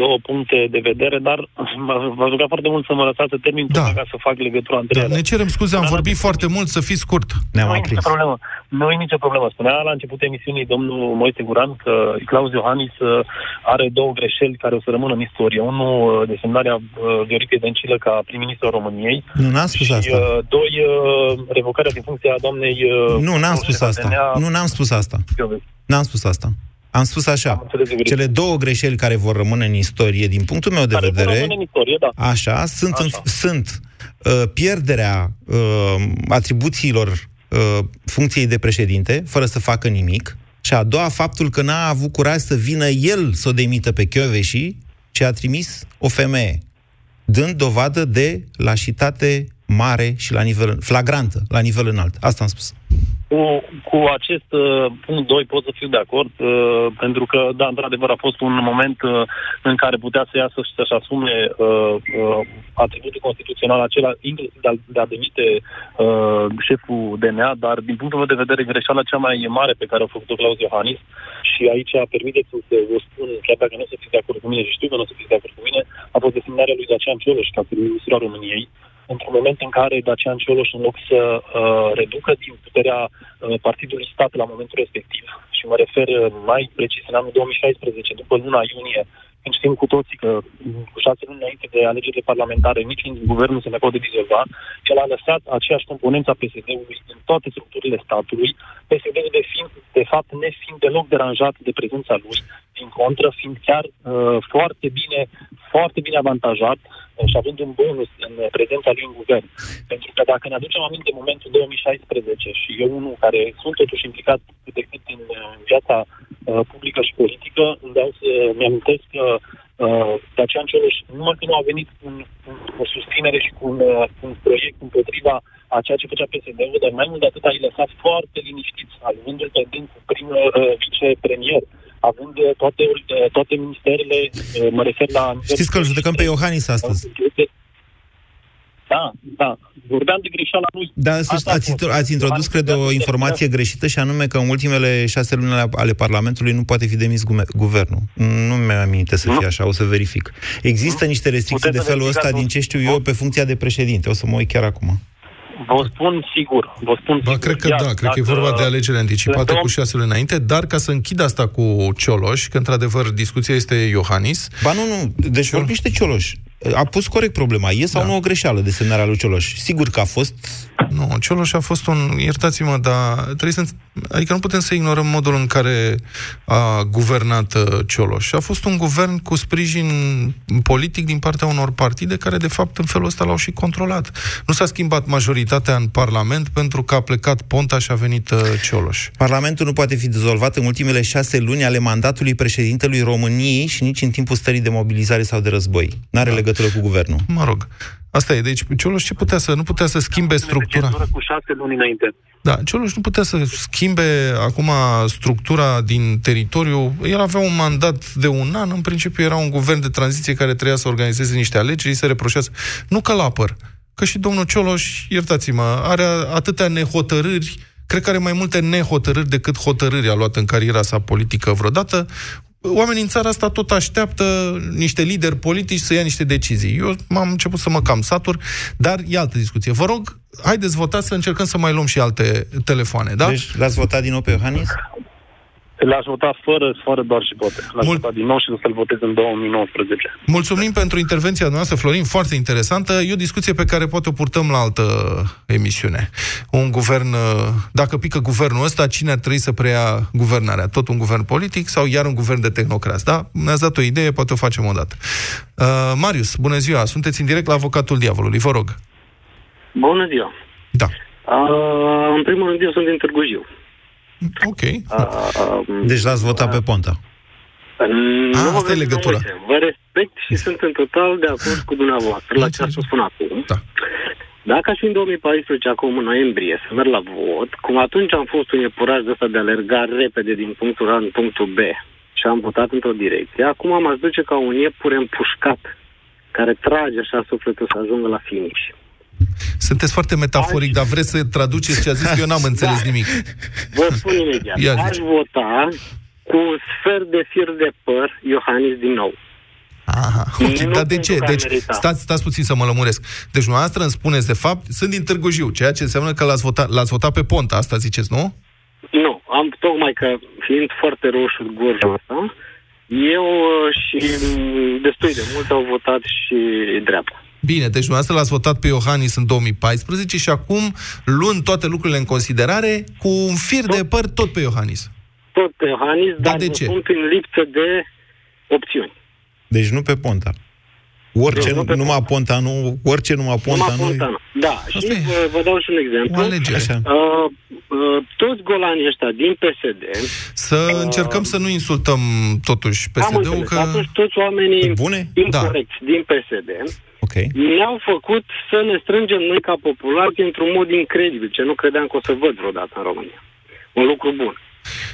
două puncte de vedere, dar m- v-aș ruga foarte mult să mă lăsați să termin da. ca să fac legătura între Da, ele. ne cerem scuze, am vorbit foarte mult, să fiți scurt. Nu e nicio problemă. Nu e nicio problemă. Spunea la începutul emisiunii domnul Moise Guran că Claus Iohannis uh, are două greșeli care o să rămână în istorie. Unul, uh, desemnarea uh, Vioricăi Dăncilă ca prim-ministru al României. Nu, n-am spus și, asta. uh, doi, uh, revocarea din funcția doamnei... uh, Nu, n-am spus asta. Denea- Nu, n-am spus asta. Gheorghe. N-am spus asta. Am spus așa, cele două greșeli care vor rămâne în istorie, din punctul meu de Care vor vedere, rămâne în istorie, da. așa, sunt, În, sunt uh, pierderea uh, atribuțiilor uh, funcției de președinte, fără să facă nimic, și a doua, faptul că n-a avut curaj să vină el să o demită pe Chioveși, ci a trimis o femeie, dând dovadă de lașitate mare și la nivel flagrantă, la nivel înalt. Asta am spus. Cu, cu acest uh, punct 2 pot să fiu de acord, uh, pentru că, da, într-adevăr, a fost un moment uh, în care putea să iasă și să-și asume uh, uh, atributul constituțional acela, inclusiv de a, de a demite uh, șeful DNA, dar, din punctul meu de vedere, greșeala cea mai mare pe care a făcut-o Claus Iohannis, și aici permiteți-mi să vă spun, chiar dacă nu o să fiți de acord cu mine și știu că nu o să fiți de acord cu mine, a fost desemnarea lui Dacian Cioloș ca prim-ministru al României, într-un moment în care Dacian Cioloș, în loc să uh, reducă din puterea uh, Partidului Stat la momentul respectiv, și mă refer uh, mai precis în anul 2016, după luna iunie, când știm cu toții că mm, cu șase luni înainte de alegerile parlamentare niciun guvern nu se mai poate dizolva, el a lăsat aceeași componență a PSD-ului în toate structurile statului, PSD-ul de, fiind, de fapt nefiind deloc deranjat de prezența lui, din contră, fiind chiar uh, foarte bine, foarte bine avantajat uh, și având un bonus în uh, prezența lui în guvern. Pentru că dacă ne aducem aminte momentul 2016 și eu unul care sunt totuși implicat cât de cât în uh, viața uh, publică și politică, îmi dau să mi-amintesc că uh, Dacian Cioloș numai că nu a venit cu, un, cu o susținere și cu un, uh, cu un proiect împotriva a ceea ce făcea PSD-ul, dar mai mult de atât a lăsat foarte liniștiți, avându-l pe dâns cu primul uh, vicepremier, având uh, toate, uh, toate ministerele, uh, mă refer la... Știți că îl judecăm pe Iohannis astăzi. Da, da. Vorbeam de greșeala lui. Da, să Asta a ați, fost. ați introdus, cred, o informație greșită și anume că în ultimele șase luni ale- ale Parlamentului nu poate fi demis gume- guvernul. Nu mi-am aminte să fie așa, o să verific. Există niște restricții Puteți de să felul ăsta verificați, din ce știu eu pe funcția de președinte. O să mă uit chiar acum. Vă spun sigur, vă spun Ba, sigur. cred că Iar da, cred că e dacă- vorba de alegeri anticipate Suntem- cu șase luni înainte, dar ca să închid asta cu Cioloș, că într-adevăr discuția este Iohannis. Ba nu, nu, deci vorbim și de Cioloș. A pus corect problema. E sau da. nu o greșeală de semnarea lui Cioloș? Sigur că a fost... Nu, Cioloș a fost un, iertați-mă, dar trebuie să, adică nu putem să ignorăm modul în care a guvernat uh, Cioloș. A fost un guvern cu sprijin politic din partea unor partide care, de fapt, în felul ăsta l-au și controlat. Nu s-a schimbat majoritatea în Parlament pentru că a plecat Ponta și a venit uh, Cioloș. Parlamentul nu poate fi dizolvat în ultimele șase luni ale mandatului președintelui României și nici în timpul stării de mobilizare sau de război. N-are da. legătură cu guvernul. Mă rog. Asta e. Deci Cioloș ce putea să, nu putea să schimbe structura. Cu șase luni înainte. Da, Cioloș nu putea să schimbe acum structura din teritoriu. El avea un mandat de un an, în principiu era un guvern de tranziție care trebuia să organizeze niște alegeri, îi se reproșează. Nu că apăr, că și domnul Cioloș, iertați-mă, are atâtea nehotărâri, cred că are mai multe nehotărâri decât hotărâri a luat în cariera sa politică vreodată. Oamenii în țara asta tot așteaptă niște lideri politici să ia niște decizii. Eu m-am început să mă cam satur, dar e altă discuție. Vă rog, haideți votați să încercăm să mai luăm și alte telefoane, da? Deci l-ați votat din nou pe Iohannis? Le-aș vota fără, fără doar și poate. L-aș Mult- vota din nou și o să-l votez în 2019. Mulțumim pentru intervenția noastră, Florin, foarte interesantă. E o discuție pe care poate o purtăm la altă emisiune. Un guvern, uh, dacă pică guvernul ăsta, cine ar trebui să preia guvernarea? Tot un guvern politic sau iar un guvern de tehnocrați? Da? Ne-ați dat o idee, poate o facem o dată. Uh, Marius, bună ziua, sunteți în direct la Avocatul Diavolului, vă rog. Bună ziua! Da. Uh, în primul rând, eu sunt din Târgu Jiu. Ok. Uh, Deci l-ați votat pe Ponta. nu Ah, asta e legătura. Vă respect și sunt în total de acord cu dumneavoastră la ce ați spus acum. Da. Dacă aș fi în 2014, acum în noiembrie, să merg la vot, cum atunci am fost un iepuraș de ăsta de alerga repede din punctul A în punctul B și am votat într-o direcție, acum m-aș duce ca un iepure împușcat care trage așa sufletul să ajungă la finish. Sunteți foarte metaforic, dar vreți să traduceți ce a zis, că eu n-am <laughs> înțeles nimic. Vă spun imediat. Ia Aș zice. vota cu un sfert de fir de păr Iohannis din nou. Aha, ok, Nu dar de pentru ce? că ar Deci, merita. stați, stați puțin să mă lămuresc. Deci, dumneavoastră îmi spuneți, de fapt, sunt din Târgu Jiu, ceea ce înseamnă că l-ați votat, l-ați votat pe Ponta, asta ziceți, nu? Nu, am tocmai că fiind foarte roșu gorjul ăsta, eu uh, și mm, destui de mult au votat și dreapta. Bine, deci dumneavoastră l-ați votat pe Iohannis în 2014 și acum, luând toate lucrurile în considerare, cu un fir de păr tot pe Iohannis. Tot pe Iohannis, dar de vă ce? spun prin lipsă de opțiuni. Deci nu pe Ponta. Orice, Deci nu pe numai Ponta, nu, orice numai Ponta, Numai nu... Ponta, nu. Da, și vă, vă dau și un exemplu. O alegere. Așa. Uh, uh, toți golanii ăștia din PSD Să încercăm să nu insultăm totuși Am PSD-ul, înțeles. că... Atunci toți oamenii Bune? incorrecți din PSD Ok. ne-au făcut să ne strângem noi ca populație într-un mod incredibil, ce nu credeam că o să văd vreodată în România. Un lucru bun.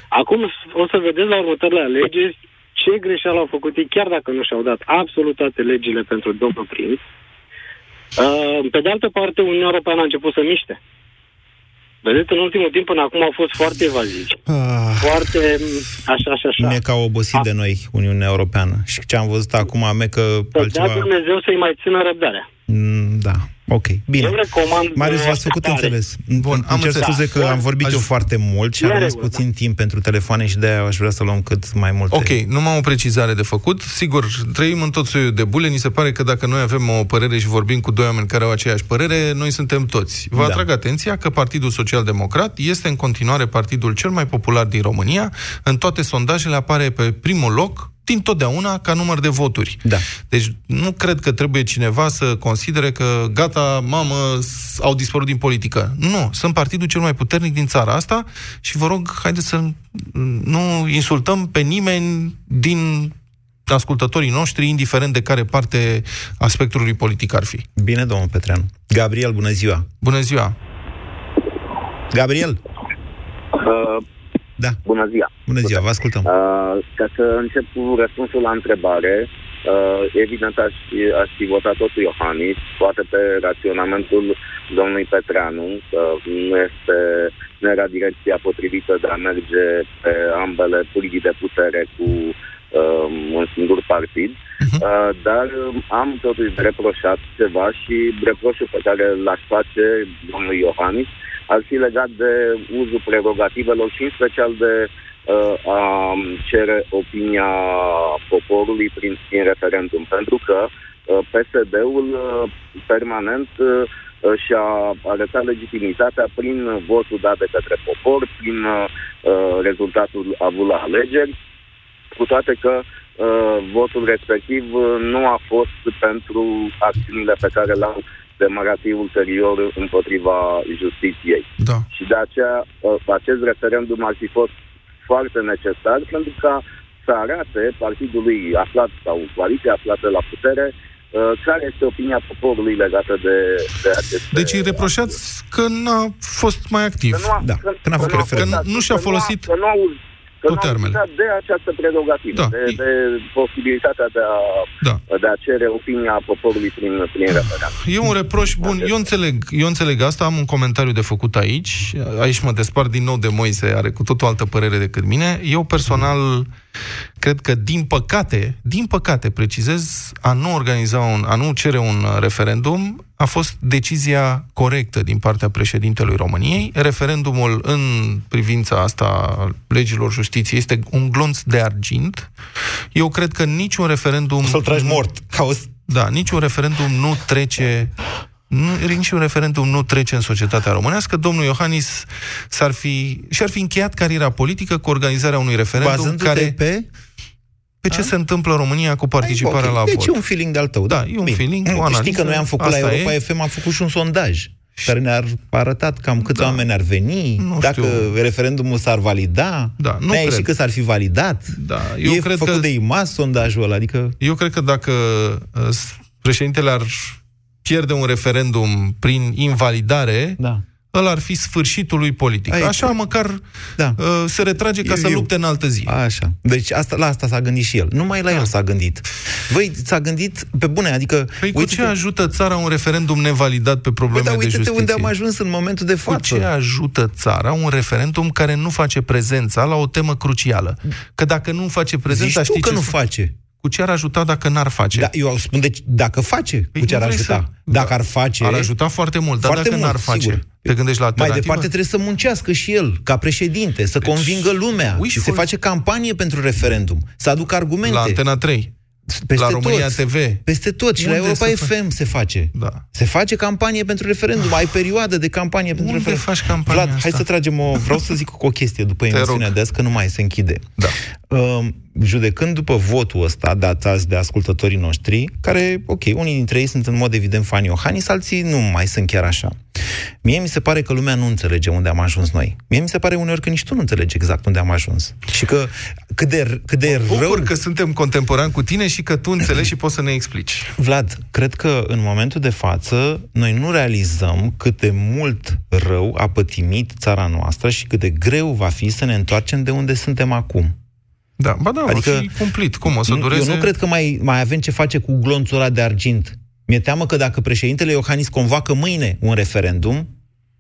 Acum o să vedeți la următoarele alegeri ce greșeală au făcut ei, chiar dacă nu și-au dat absolut toate legile pentru domnul prinț. Uh, pe de altă parte, Uniunea Europeană a început să miște. Vedeți, în ultimul timp până acum au fost foarte evazivi. Ah, Foarte m, așa și așa. ne ca obosit de noi Uniunea Europeană. Și ce am văzut acum, ame că Să dea altceva... Dumnezeu să-i mai țină răbdarea. Mm, Da, ok, bine. Eu recomand Marius, uh, v-ați făcut așteptare. înțeles. Bun, am cer înțeles. scuze că Da. am vorbit Aș- eu foarte mult și E am în rămas regulă, puțin timp pentru telefoane și de-aia aș vrea să luăm cât mai multe. Ok, numai o precizare de făcut. Sigur, trăim în tot soiul de bule. Ni se pare că dacă noi avem o părere și vorbim cu doi oameni care au aceeași părere, noi suntem toți. Vă Da. atrag atenția că Partidul Social Democrat este în continuare partidul cel mai popular din România. În toate sondajele apare pe primul loc din totdeauna ca număr de voturi. Da. Deci nu cred că trebuie cineva să considere că gata, mamă, s- au dispărut din politică. Nu, sunt partidul cel mai puternic din țara asta și vă rog, haideți să nu insultăm pe nimeni din ascultătorii noștri, indiferent de care parte a spectrului politic ar fi. Bine, domnul Petreanu. Gabriel, bună ziua. Bună ziua! Gabriel, Uh, Da. Bună ziua! bună ziua, vă ascultăm. Uh, ca să încep cu răspunsul la întrebare, uh, evident aș, aș fi votat tot cu Iohannis, poate pe raționamentul domnului Petreanu, că nu este nu era direcția potrivită de a merge pe ambele pârghii de putere cu uh, un singur partid, uh, dar um, am totuși de reproșat ceva și reproșul pe care l-aș face domnului Iohannis ar fi legat de uzul prerogativelor și în special de uh, a cere opinia poporului prin, prin referendum. Pentru că uh, PSD-ul uh, permanent uh, și-a arătat legitimitatea prin votul dat de către popor, prin uh, rezultatul avut la alegeri, cu toate că uh, votul respectiv uh, nu a fost pentru acțiunile pe care le-au demarat ei ulterior împotriva justiției. Da. Și de aceea uh, acest referendum ar fi fost foarte necesar pentru ca să arate partidului aflat sau coaliția aflată la putere uh, care este opinia poporului legată de, de aceste... Deci îi reproșați că n-a fost mai activ. Că nu a, Da, că, că n-a făcut nu referendum. Că nu și-a că nu folosit Că nu a, că toate nu a armele. uzat de această prerogativă, Da. de, de posibilitatea de a, Da. de a cere opinia poporului prin, prin referendum. E un reproș bun. Eu înțeleg, eu înțeleg asta, am un comentariu de făcut aici. Aici mă despart din nou de Moise, are cu tot o altă părere decât mine. Eu personal cred că, din păcate, din păcate, precizez, a nu organiza un, a nu cere un referendum a fost decizia corectă din partea președintelui României. Referendumul în privința asta legilor justiției este un glonț de argint. Eu cred că niciun referendum... Să-l tragi mort. Caos. Da, niciun referendum nu trece nu, niciun referendum nu trece în societatea românească. Domnul Iohannis s-ar fi, și-ar fi încheiat cariera politică cu organizarea unui referendum Bazându-te care... pe... Pe ce se întâmplă în România cu participarea Ai, ok. la deci vot. e un feeling de-al tău. Da, e un Bine. feeling, o Știi analiză, că noi am făcut asta la Europa e. FM, am făcut și un sondaj care ne-ar arătat cam câți da. oameni ar veni, Nu dacă știu. referendumul s-ar valida. Da, nu Ne-a cred. ieșit că s-ar fi validat. Da, eu e cred făcut că- de IMAS sondajul ăla, adică... Eu cred că dacă uh, s- președintele ar pierde un referendum prin invalidare, da. ăla ar fi sfârșitul lui politic. Aici. Așa măcar Da. uh, se retrage ca E să viu. lupte în altă zi. Așa. Deci asta, la asta s-a gândit și el. Numai la el s-a gândit. Băi, s-a gândit pe bune, adică... Păi cu ce ajută țara un referendum nevalidat pe probleme Băi, dar de uite-te justiție? unde am ajuns în momentul de Cu față. ce ajută țara un referendum care nu face prezența la o temă crucială? Că dacă nu face prezența, Zici tu știi că ce nu se- face. Cu ce ar ajuta dacă n-ar face? Da, eu spun, deci, dacă face, cu ce ar nu vrei ajuta? să- Dacă da. ar face... Ar ajuta foarte mult, dar foarte dacă mult, n-ar face, sigur. te gândești la Mai alternativă? departe trebuie să muncească și el, ca președinte, să convingă lumea. Și se face campanie pentru referendum, să aducă argumente. La Antena 3. Peste la România tot. TV. Peste tot. Și la Unde Europa se fa- FM se face. Da. Se face campanie pentru referendum. Ai perioadă de campanie pentru Unde referendum. faci campania Vlad, hai asta? să tragem o... Vreau să zic o chestie după Te emisiunea rog. de azi, că nu mai se închide. Da. Uh, judecând după votul ăsta dat azi de ascultătorii noștri, care, ok, unii dintre ei sunt în mod evident fani Iohannis, alții nu mai sunt chiar așa. Mie mi se pare că lumea nu înțelege unde am ajuns noi. Mie mi se pare uneori că nici tu nu înțelegi exact unde am ajuns. Și că cât de, cât de Mă rău... bucur că suntem contemporani cu tine și că tu înțelegi și poți să ne explici. Vlad, cred că în momentul de față noi nu realizăm cât de mult rău a pătimit țara noastră și cât de greu va fi să ne întoarcem de unde suntem acum. Da, ba da, adică, va fi cumplit. Cum o să dureze? Eu nu cred că mai, mai avem ce face cu glonțul ăla de argint. Mi-e teamă că dacă președintele Iohannis convoacă mâine un referendum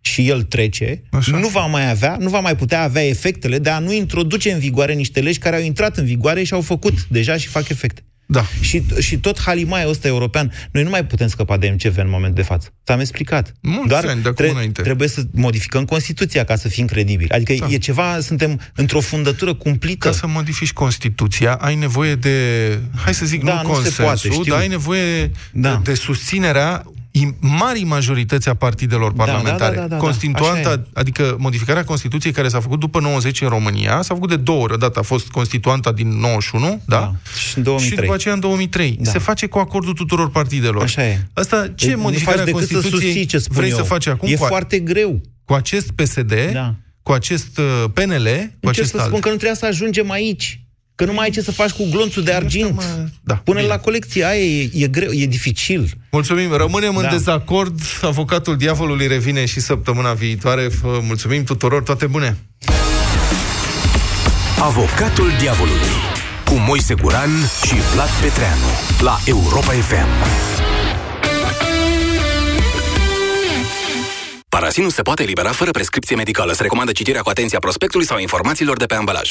și el trece, Așa. nu va mai avea, nu va mai putea avea efectele de a nu introduce în vigoare niște legi care au intrat în vigoare și au făcut deja și fac efecte. Da. Și, și tot halimaiul ăsta european, noi nu mai putem scăpa de MCV în momentul de față. Ți-am explicat. Mulți Doar ani de acum tre- înainte. trebuie să modificăm Constituția ca să fim credibili. Adică Da. e ceva, suntem într-o fundătură cumplită. Ca să modifici Constituția, ai nevoie de, hai să zic, Da, nu nu se consensul, poate, știu. dar ai nevoie Da. de, de susținerea im- marii majorități a partidelor Da, parlamentare. da, da, da, da, Constituanta, așa adică modificarea Constituției care s-a făcut după 90 în România, s-a făcut de două ori. Odată a fost Constituanta din 91, da? Da, și în 2003. Și după aceea în 2003. Da. Se face cu acordul tuturor partidelor. Așa e. Asta, ce Nu modificare faci a decât să Constituției susții ce spun vrei eu. să faci acum? E cu, a- foarte greu. cu acest PSD, Da. cu acest uh, PNL, cu Încerc acest să alt. spun că nu trebuia să ajungem aici. Că nu mai ai ce să faci cu glonțul de argint. Da, Pune la colecție aia, e, e greu, e dificil. Mulțumim, rămânem Da. în dezacord. Avocatul diavolului revine și săptămâna viitoare. Vă Mulțumim tuturor, toate bune! Avocatul diavolului cu Moise Guran și Vlad Petreanu la Europa FM. Parasinul se poate elibera fără prescripție medicală. Se recomandă citirea cu atenție a prospectului sau informațiilor de pe ambalaj.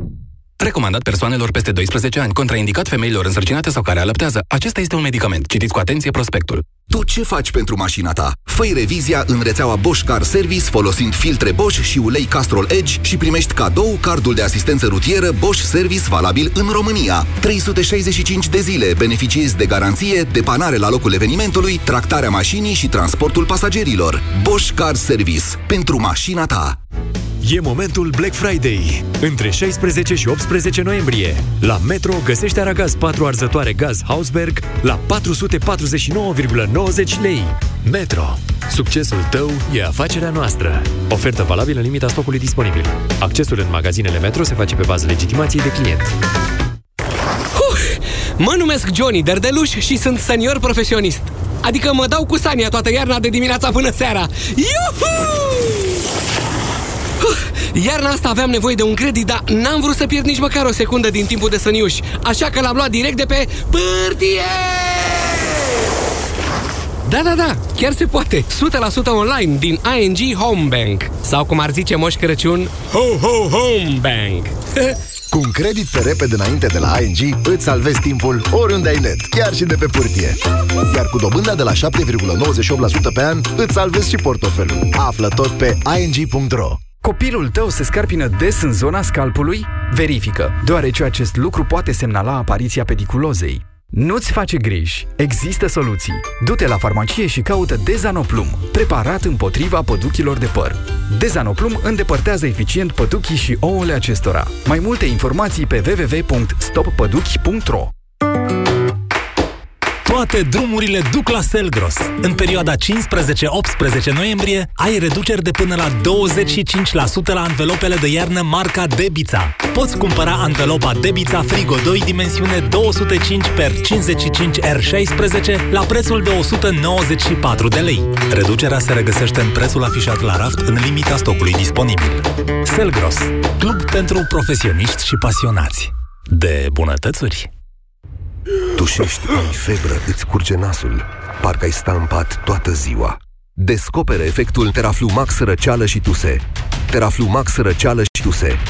Recomandat persoanelor peste 12 ani, contraindicat femeilor însărcinate sau care alăptează. Acesta este un medicament. Citiți cu atenție prospectul. Tu ce faci pentru mașina ta? fă revizia în rețeaua Bosch Car Service folosind filtre Bosch și ulei Castrol Edge și primești cadou cardul de asistență rutieră Bosch Service valabil în România. 365 de zile beneficiezi de garanție, depanare la locul evenimentului, tractarea mașinii și transportul pasagerilor. Bosch Car Service. Pentru mașina ta. E momentul Black Friday. Între 16 și 18 noiembrie, la Metro găsești aragaz 4 arzătoare gaz Hausberg la 449,90 lei. Metro. Succesul tău e afacerea noastră. Ofertă valabilă în limita stocului disponibil. Accesul în magazinele Metro se face pe bază legitimației de client. Mă numesc Johnny Derdeluș și sunt senior profesionist. Adică mă dau cu Sania toată iarna de dimineața până seara. Iuhu! Uh, Iarna asta aveam nevoie de un credit, dar n-am vrut să pierd nici măcar o secundă din timpul de săniuș. Așa că l-am luat direct de pe pârtie! Da, da, da, chiar se poate. 100% online din ING Home Bank. Sau cum ar zice Moș Crăciun, Ho, ho, Home Bank. Cu un credit pe repede înainte de la ING, îți salvezi timpul oriunde ai net, chiar și de pe pârtie. Iar cu dobânda de la 7,98% pe an, îți salvezi și portofelul. Află tot pe ing.ro. Copilul tău se scarpină des în zona scalpului? Verifică, deoarece acest lucru poate semnala apariția pediculozei. Nu-ți face griji. Există soluții. Du-te la farmacie și caută Dezanoplum, preparat împotriva păduchilor de păr. Dezanoplum îndepărtează eficient păduchii și ouăle acestora. Mai multe informații pe www.stoppăduchi.ro Toate drumurile duc la Selgros. În perioada 15-18 noiembrie ai reduceri de până la 25% la anvelopele de iarnă marca Debița. Poți cumpăra anvelopa Debița Frigo 2 dimensiune 205 x 55 R16 la prețul de 194 de lei. Reducerea se regăsește în prețul afișat la raft în limita stocului disponibil. Selgros, club pentru profesioniști și pasionați de bunătățuri. Tușești, ai febră, îți curge nasul. Parcă ai sta în pat toată ziua. Descoperă efectul Teraflumax răceală și tuse. Teraflumax răceală și tuse.